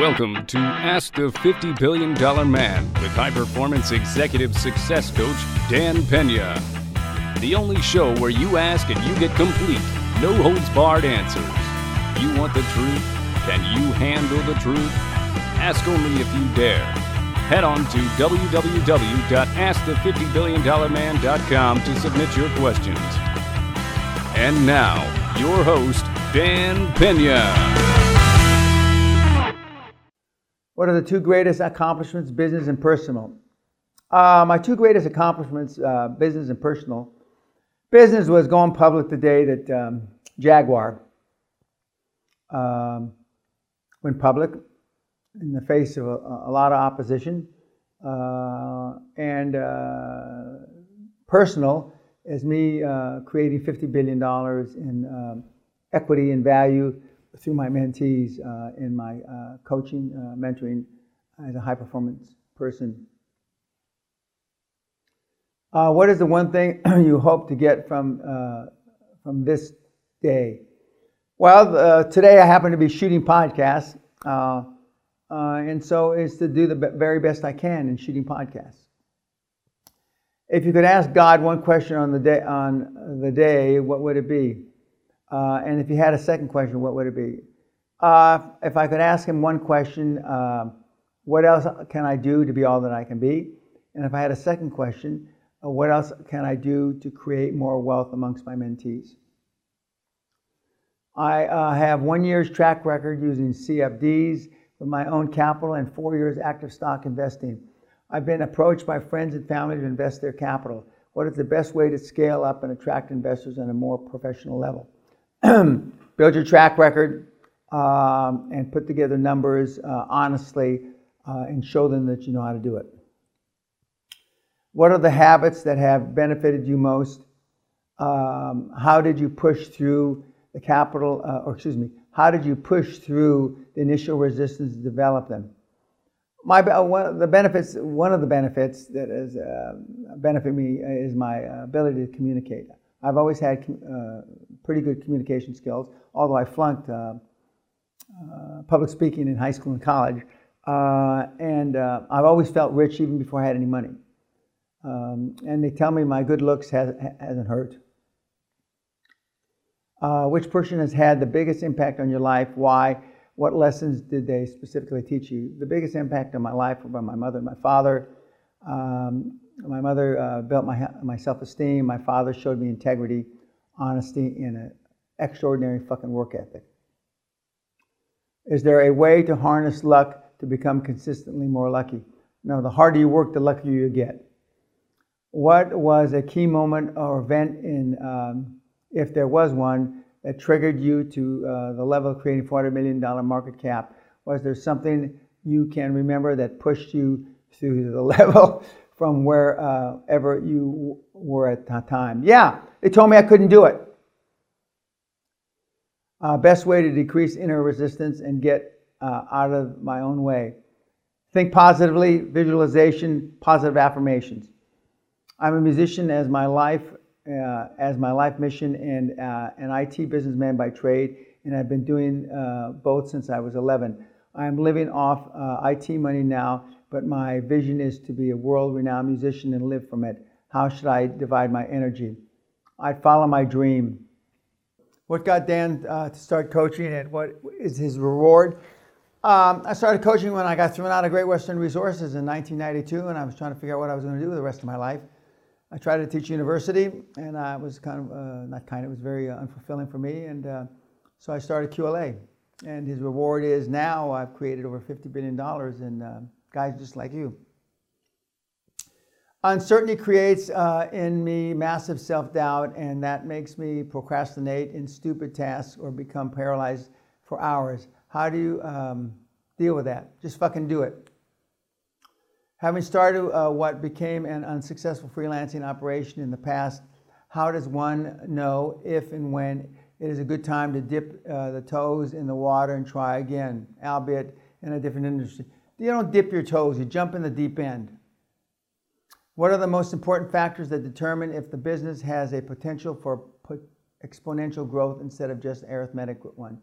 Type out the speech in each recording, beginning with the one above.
Welcome to Ask the $50 Billion Man with high performance executive success coach Dan Pena. The only show where you ask and you get complete, no holds barred answers. You want the truth? Can you handle the truth? Ask only if you dare. Head on to www.askthefifty-billion-dollar-man.com to submit your questions. And now, your host, Dan Pena. What are the two greatest accomplishments, business and personal? Uh, my two greatest accomplishments, uh, business and personal. Business was going public the day that um, Jaguar um, went public in the face of a, a lot of opposition. Uh, and uh, personal is me uh, creating $50 billion in um, equity and value through my mentees uh, in my uh, coaching, uh, mentoring as a high performance person. Uh, what is the one thing you hope to get from, uh, from this day? Well, today I happen to be shooting podcasts, and so it's to do the very best I can in shooting podcasts. If you could ask God one question on the day, on the day what would it be? Uh, and if you had a second question, what would it be? Uh, if I could ask him one question, uh, what else can I do to be all that I can be? And if I had a second question, uh, what else can I do to create more wealth amongst my mentees? I uh, have one year's track record using CFDs with my own capital and four years active stock investing. I've been approached by friends and family to invest their capital. What is the best way to scale up and attract investors on a more professional level? build your track record um, and put together numbers uh, honestly uh, and show them that you know how to do it. What are the habits that have benefited you most? Um, how did you push through the capital, uh, or excuse me, how did you push through the initial resistance to develop them? My uh, one of the benefits, one of the benefits that has uh, benefited me is my ability to communicate. I've always had uh, pretty good communication skills, although I flunked uh, uh, public speaking in high school and college. Uh, and uh, I've always felt rich even before I had any money. Um, and they tell me my good looks has, hasn't hurt. Uh, which person has had the biggest impact on your life? Why? What lessons did they specifically teach you? The biggest impact on my life were by my mother and my father. Um, my mother uh, built my, my self esteem. My father showed me integrity, honesty, and an extraordinary fucking work ethic. Is there a way to harness luck to become consistently more lucky? No, the harder you work, the luckier you get. What was a key moment or event in, um, if there was one, that triggered you to uh, the level of creating $400 million market cap? Was there something you can remember that pushed you through the level from wherever you were at that time. Yeah, they told me I couldn't do it. Uh, best way to decrease inner resistance and get uh, out of my own way. Think positively, visualization, positive affirmations. I'm a musician as my life, uh, as my life mission, and uh, an IT businessman by trade, and I've been doing uh, both since I was 11. I'm living off uh, IT money now but my vision is to be a world renowned musician and live from it. How should I divide my energy? I'd follow my dream. What got Dan uh, to start coaching and what is his reward? Um, I started coaching when I got thrown out of Great Western Resources in 1992, and I was trying to figure out what I was going to do with the rest of my life. I tried to teach university, and it was kind of, uh, not kind, it was very uh, unfulfilling for me, and uh, so I started QLA. And his reward is now I've created over $50 billion in uh, guys just like you. Uncertainty creates uh, in me massive self doubt, and that makes me procrastinate in stupid tasks or become paralyzed for hours. How do you um, deal with that? Just fucking do it. Having started uh, what became an unsuccessful freelancing operation in the past, how does one know if and when it is a good time to dip uh, the toes in the water and try again, albeit in a different industry? You don't dip your toes, you jump in the deep end. What are the most important factors that determine if the business has a potential for exponential growth instead of just arithmetic one?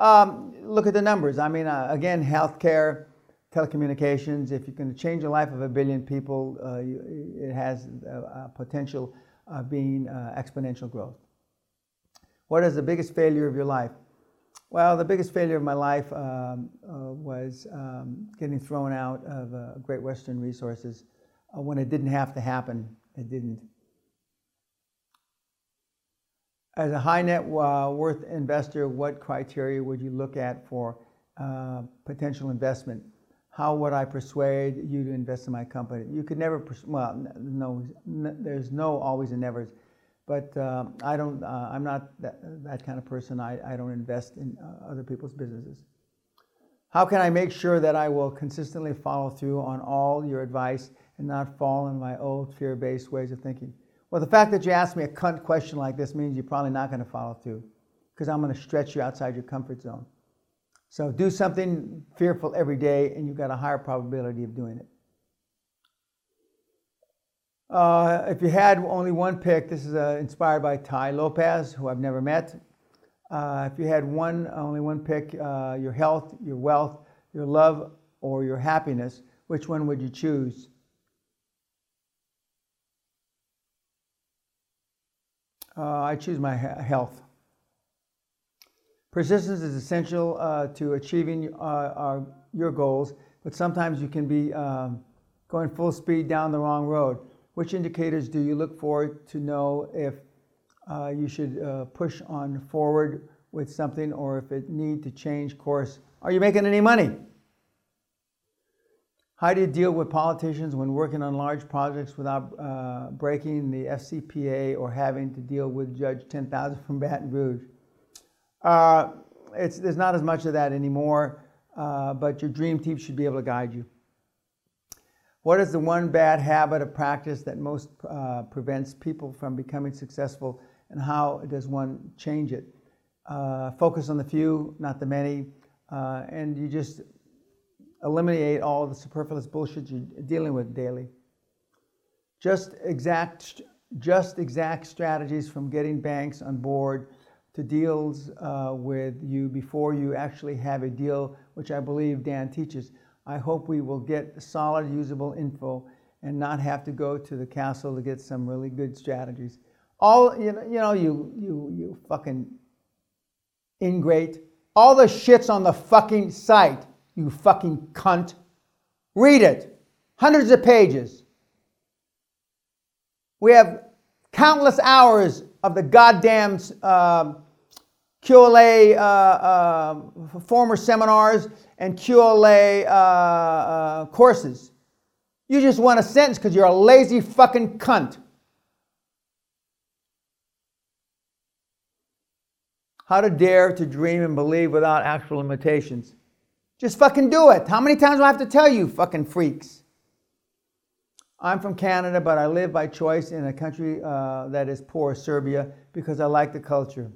Um, look at the numbers. I mean, uh, again, healthcare, telecommunications. If you can change the life of a billion people, uh, you, it has a, a potential of being uh, exponential growth. What is the biggest failure of your life? Well, the biggest failure of my life um, uh, was um, getting thrown out of uh, Great Western Resources uh, when it didn't have to happen. It didn't. As a high net uh, worth investor, what criteria would you look at for uh, potential investment? How would I persuade you to invest in my company? You could never, pers- well, no, there's no always and nevers, but uh, I don't, uh, I'm not that, that, kind of person. I, I don't invest in uh, other people's businesses. How can I make sure that I will consistently follow through on all your advice and not fall in my old fear based ways of thinking? Well, the fact that you asked me a cunt question like this means you're probably not going to follow through because I'm going to stretch you outside your comfort zone. So do something fearful every day, and you've got a higher probability of doing it. Uh, if you had only one pick, this is uh, inspired by Tai Lopez, who I've never met. Uh, if you had one, only one pick, uh, your health, your wealth, your love, or your happiness, which one would you choose? Uh, I choose my health. Persistence is essential uh, to achieving our, your goals, but sometimes you can be um, going full speed down the wrong road. Which indicators do you look for to know if uh, you should uh, push on forward with something or if it need to change course? Are you making any money? How do you deal with politicians when working on large projects without uh, breaking the FCPA or having to deal with Judge 10,000 from Baton Rouge? Uh, there's not as much of that anymore, uh, but your dream team should be able to guide you. What is the one bad habit or practice that most uh, prevents people from becoming successful, and how does one change it? Uh, focus on the few, not the many, uh, and you just eliminate all the superfluous bullshit you're dealing with daily. Just exact, just exact strategies from getting banks on board to deals uh, with you before you actually have a deal, which I believe Dan teaches. I hope we will get solid, usable info and not have to go to the castle to get some really good strategies. All you know, you know, you you you fucking ingrate. All the shit's on the fucking site you fucking cunt. Read it. Hundreds of pages. We have countless hours of the goddamn uh, QLA uh, uh, former seminars and QLA uh, uh, courses. You just want a sentence because you're a lazy fucking cunt. How to dare to dream and believe without actual limitations. Just fucking do it. How many times do I have to tell you, fucking freaks? I'm from Canada, but I live by choice in a country uh, that is poor, Serbia, because I like the culture.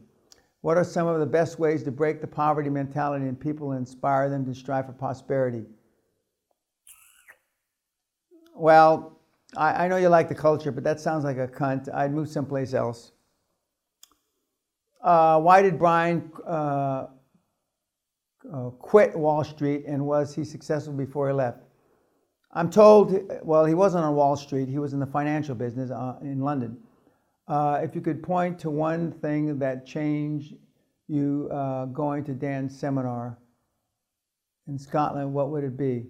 What are some of the best ways to break the poverty mentality in people and inspire them to strive for prosperity? Well, I, I know you like the culture, but that sounds like a cunt. I'd move someplace else. Uh, why did Brian uh, uh, quit Wall Street and was he successful before he left? I'm told, well, he wasn't on Wall Street, he was in the financial business uh, in London. Uh, if you could point to one thing that changed you uh, going to Dan's seminar in Scotland, what would it be?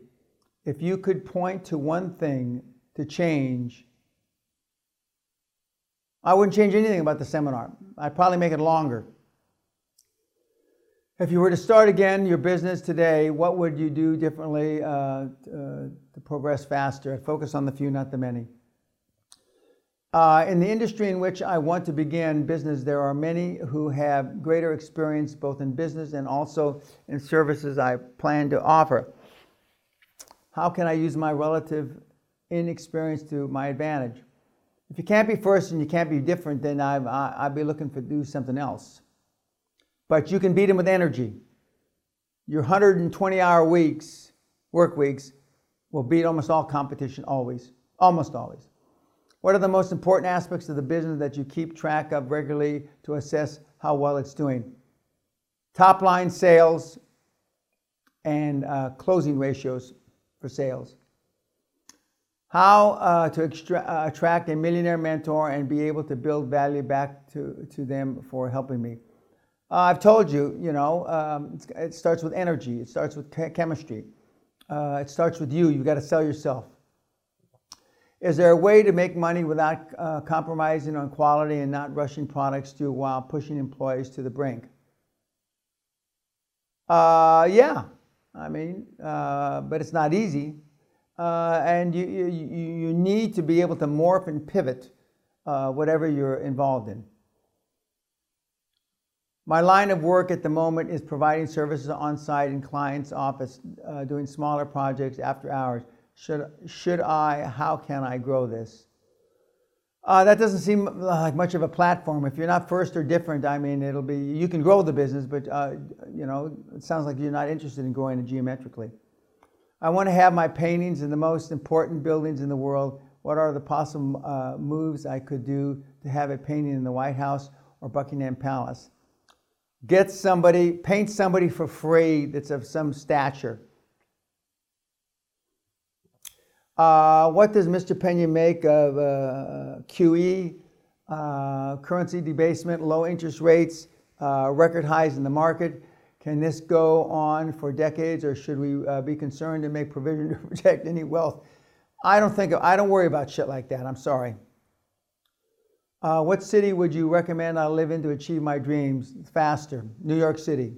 If you could point to one thing to change, I wouldn't change anything about the seminar. I'd probably make it longer. If you were to start again your business today, what would you do differently uh, uh, to progress faster? Focus on the few, not the many. Uh, in the industry in which I want to begin business, there are many who have greater experience both in business and also in services I plan to offer. How can I use my relative inexperience to my advantage? If you can't be first and you can't be different, then I've, I'd be looking to do something else but you can beat them with energy. Your 120 hour weeks, work weeks, will beat almost all competition always. Almost always. What are the most important aspects of the business that you keep track of regularly to assess how well it's doing? top line sales, and uh, closing ratios for sales. How uh, to extra- uh, attract a millionaire mentor and be able to build value back to, to them for helping me. Uh, I've told you, you know, um, it starts with energy, it starts with chemistry, uh, it starts with you. You've got to sell yourself. Is there a way to make money without uh, compromising on quality and not rushing products through while pushing employees to the brink? Uh, yeah, I mean, uh, but it's not easy. Uh, and you, you, you need to be able to morph and pivot uh, whatever you're involved in. My line of work at the moment is providing services on site in clients' office, uh, doing smaller projects after hours. Should, should I, how can I grow this? Uh, that doesn't seem like much of a platform. If you're not first or different, I mean, it'll be, you can grow the business, but, uh, you know, it sounds like you're not interested in growing it geometrically. I want to have my paintings in the most important buildings in the world. What are the possible uh, moves I could do to have a painting in the White House or Buckingham Palace? Get somebody, paint somebody for free that's of some stature. Uh, what does Mr. Pena make of uh, QE, uh, currency debasement, low interest rates, uh, record highs in the market? Can this go on for decades, or should we uh, be concerned and make provision to protect any wealth? I don't think I don't worry about shit like that. I'm sorry. Uh, what city would you recommend I live in to achieve my dreams faster? New York City.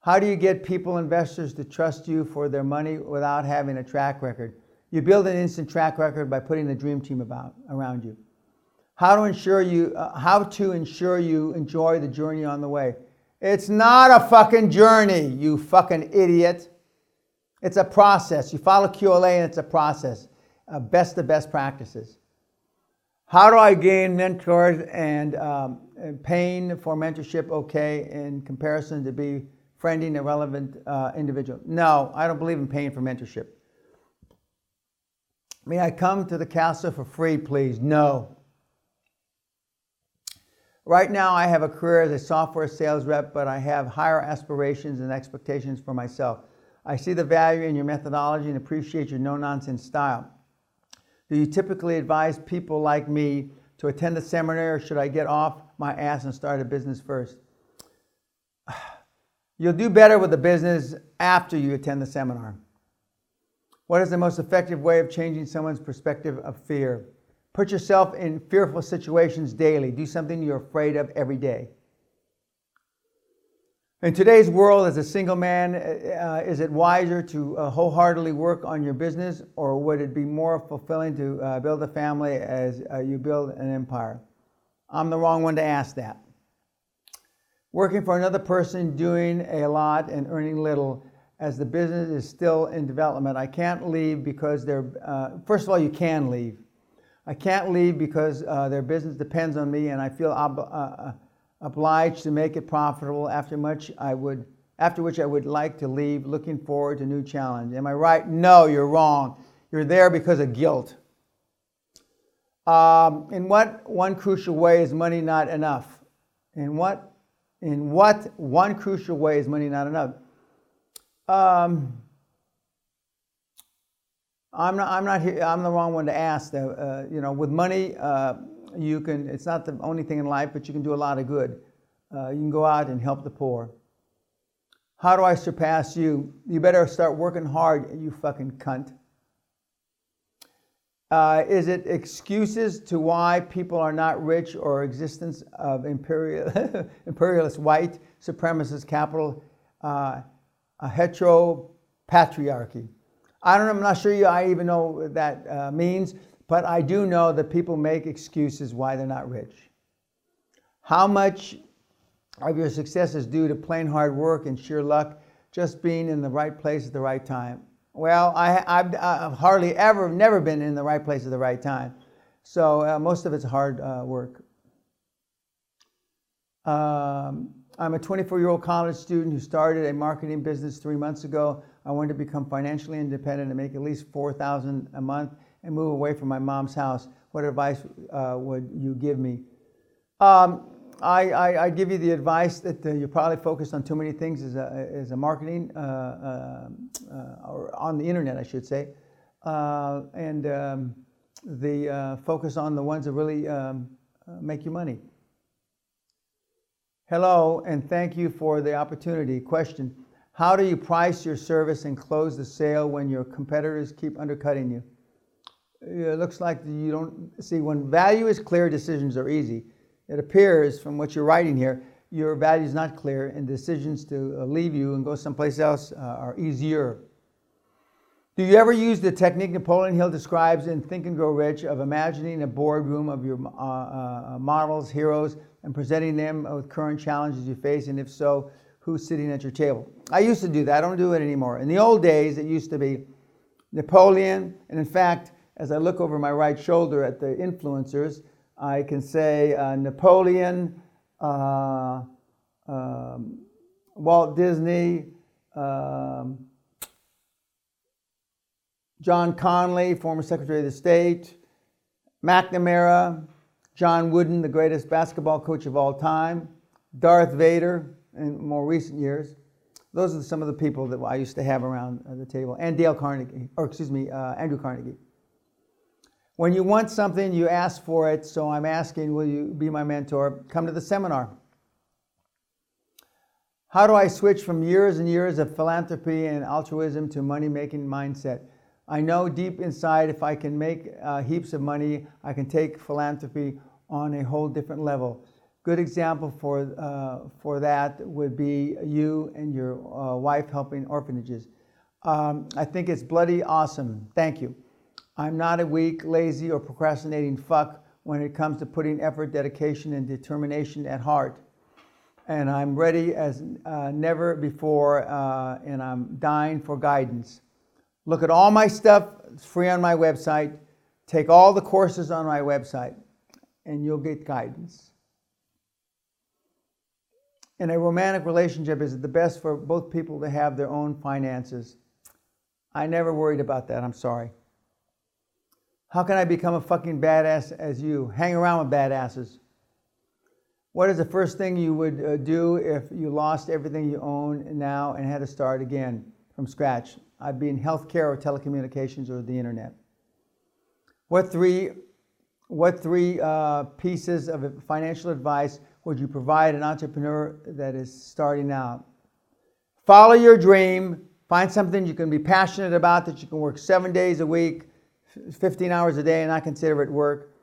How do you get people, investors, to trust you for their money without having a track record? You build an instant track record by putting the dream team about around you. How to ensure you uh, how to ensure you enjoy the journey on the way. It's not a fucking journey, you fucking idiot. It's a process. You follow QLA and it's a process. Uh, best of best practices. How do I gain mentors and, um, and paying for mentorship okay in comparison to be friending a relevant uh, individual? No, I don't believe in paying for mentorship. May I come to the castle for free, please? No. Right now, I have a career as a software sales rep, but I have higher aspirations and expectations for myself. I see the value in your methodology and appreciate your no nonsense style. Do you typically advise people like me to attend a seminar, or should I get off my ass and start a business first? You'll do better with the business after you attend the seminar. What is the most effective way of changing someone's perspective of fear? Put yourself in fearful situations daily. Do something you're afraid of every day. In today's world, as a single man, uh, is it wiser to uh, wholeheartedly work on your business, or would it be more fulfilling to uh, build a family as uh, you build an empire? I'm the wrong one to ask that. Working for another person, doing a lot and earning little as the business is still in development. I can't leave because they're, uh, first of all, you can leave. I can't leave because uh, their business depends on me and I feel ob- uh, uh, obliged to make it profitable after much I would after which I would like to leave looking forward to new challenge. Am I right? No, you're wrong. You're there because of guilt. Um, in what one crucial way is money not enough? In what in what one crucial way is money not enough? Um, I'm not. I'm not here. I'm the wrong one to ask. Uh, you know, with money, uh, you can. It's not the only thing in life, but you can do a lot of good. Uh, you can go out and help the poor. How do I surpass you? You better start working hard, you fucking cunt. Uh, is it excuses to why people are not rich or existence of imperial, imperialist white supremacist capital uh, a heteropatriarchy. I don't. I'm not sure you. I even know what that uh, means, but I do know that people make excuses why they're not rich. How much of your success is due to plain hard work and sheer luck, just being in the right place at the right time? Well, I, have hardly ever, never been in the right place at the right time. So uh, most of it's hard uh, work. Um, I'm a 24 year old college student who started a marketing business three months ago. I wanted to become financially independent and make at least 4000 a month and move away from my mom's house. What advice uh, would you give me? Um, I, I, I give you the advice that uh, you're probably focused on too many things as a, as a marketing uh, uh, or on the internet, I should say, uh, and um, the uh, focus on the ones that really um, make you money. Hello, and thank you for the opportunity. Question How do you price your service and close the sale when your competitors keep undercutting you? It looks like you don't see when value is clear, decisions are easy. It appears from what you're writing here, your value is not clear, and decisions to uh, leave you and go someplace else uh, are easier. Do you ever use the technique Napoleon Hill describes in Think and Grow Rich of imagining a boardroom of your uh, uh, models, heroes, and presenting them with current challenges you face? And if so, who's sitting at your table? I used to do that. I don't do it anymore. In the old days, it used to be Napoleon, and in fact, as I look over my right shoulder at the influencers, I can say uh, Napoleon, uh, um, Walt Disney, um, John Connally, former Secretary of State, McNamara, John Wooden, the greatest basketball coach of all time, Darth Vader in more recent years. Those are some of the people that I used to have around the table, and Dale Carnegie, or excuse me, uh, Andrew Carnegie. When you want something, you ask for it. So I'm asking, will you be my mentor? Come to the seminar. How do I switch from years and years of philanthropy and altruism to money making mindset? I know deep inside if I can make uh, heaps of money, I can take philanthropy on a whole different level. Good example for, uh, for that would be you and your uh, wife helping orphanages. Um, I think it's bloody awesome. Thank you. I'm not a weak, lazy, or procrastinating fuck when it comes to putting effort, dedication, and determination at heart. And I'm ready as uh, never before, uh, and I'm dying for guidance. Look at all my stuff, it's free on my website. Take all the courses on my website, and you'll get guidance. In a romantic relationship, is it the best for both people to have their own finances? I never worried about that, I'm sorry. How can I become a fucking badass as you? Hang around with badasses. What is the first thing you would uh, do if you lost everything you own now and had to start again from scratch? I'd be in healthcare or telecommunications or the internet. What three, what three uh, pieces of financial advice would you provide an entrepreneur that is starting out? Follow your dream. Find something you can be passionate about that you can work seven days a week 15 hours a day and not consider it work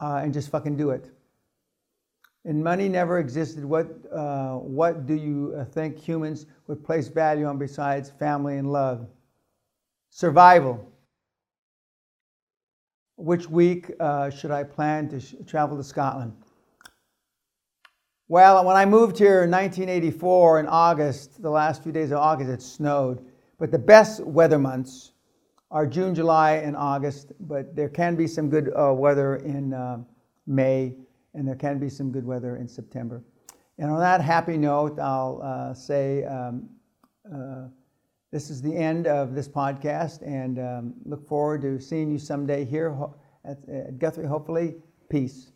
uh, and just fucking do it. And money never existed. What, uh, what do you uh, think humans would place value on besides family and love? Survival. Which week uh, should I plan to sh- travel to Scotland? Well, when I moved here in 1984 in August, the last few days of August, it snowed. But the best weather months are June, July, and August, but there can be some good uh, weather in uh, May, and there can be some good weather in September. And on that happy note, I'll uh, say um, uh, this is the end of this podcast, and um, look forward to seeing you someday here at, at Guthrie, hopefully. Peace.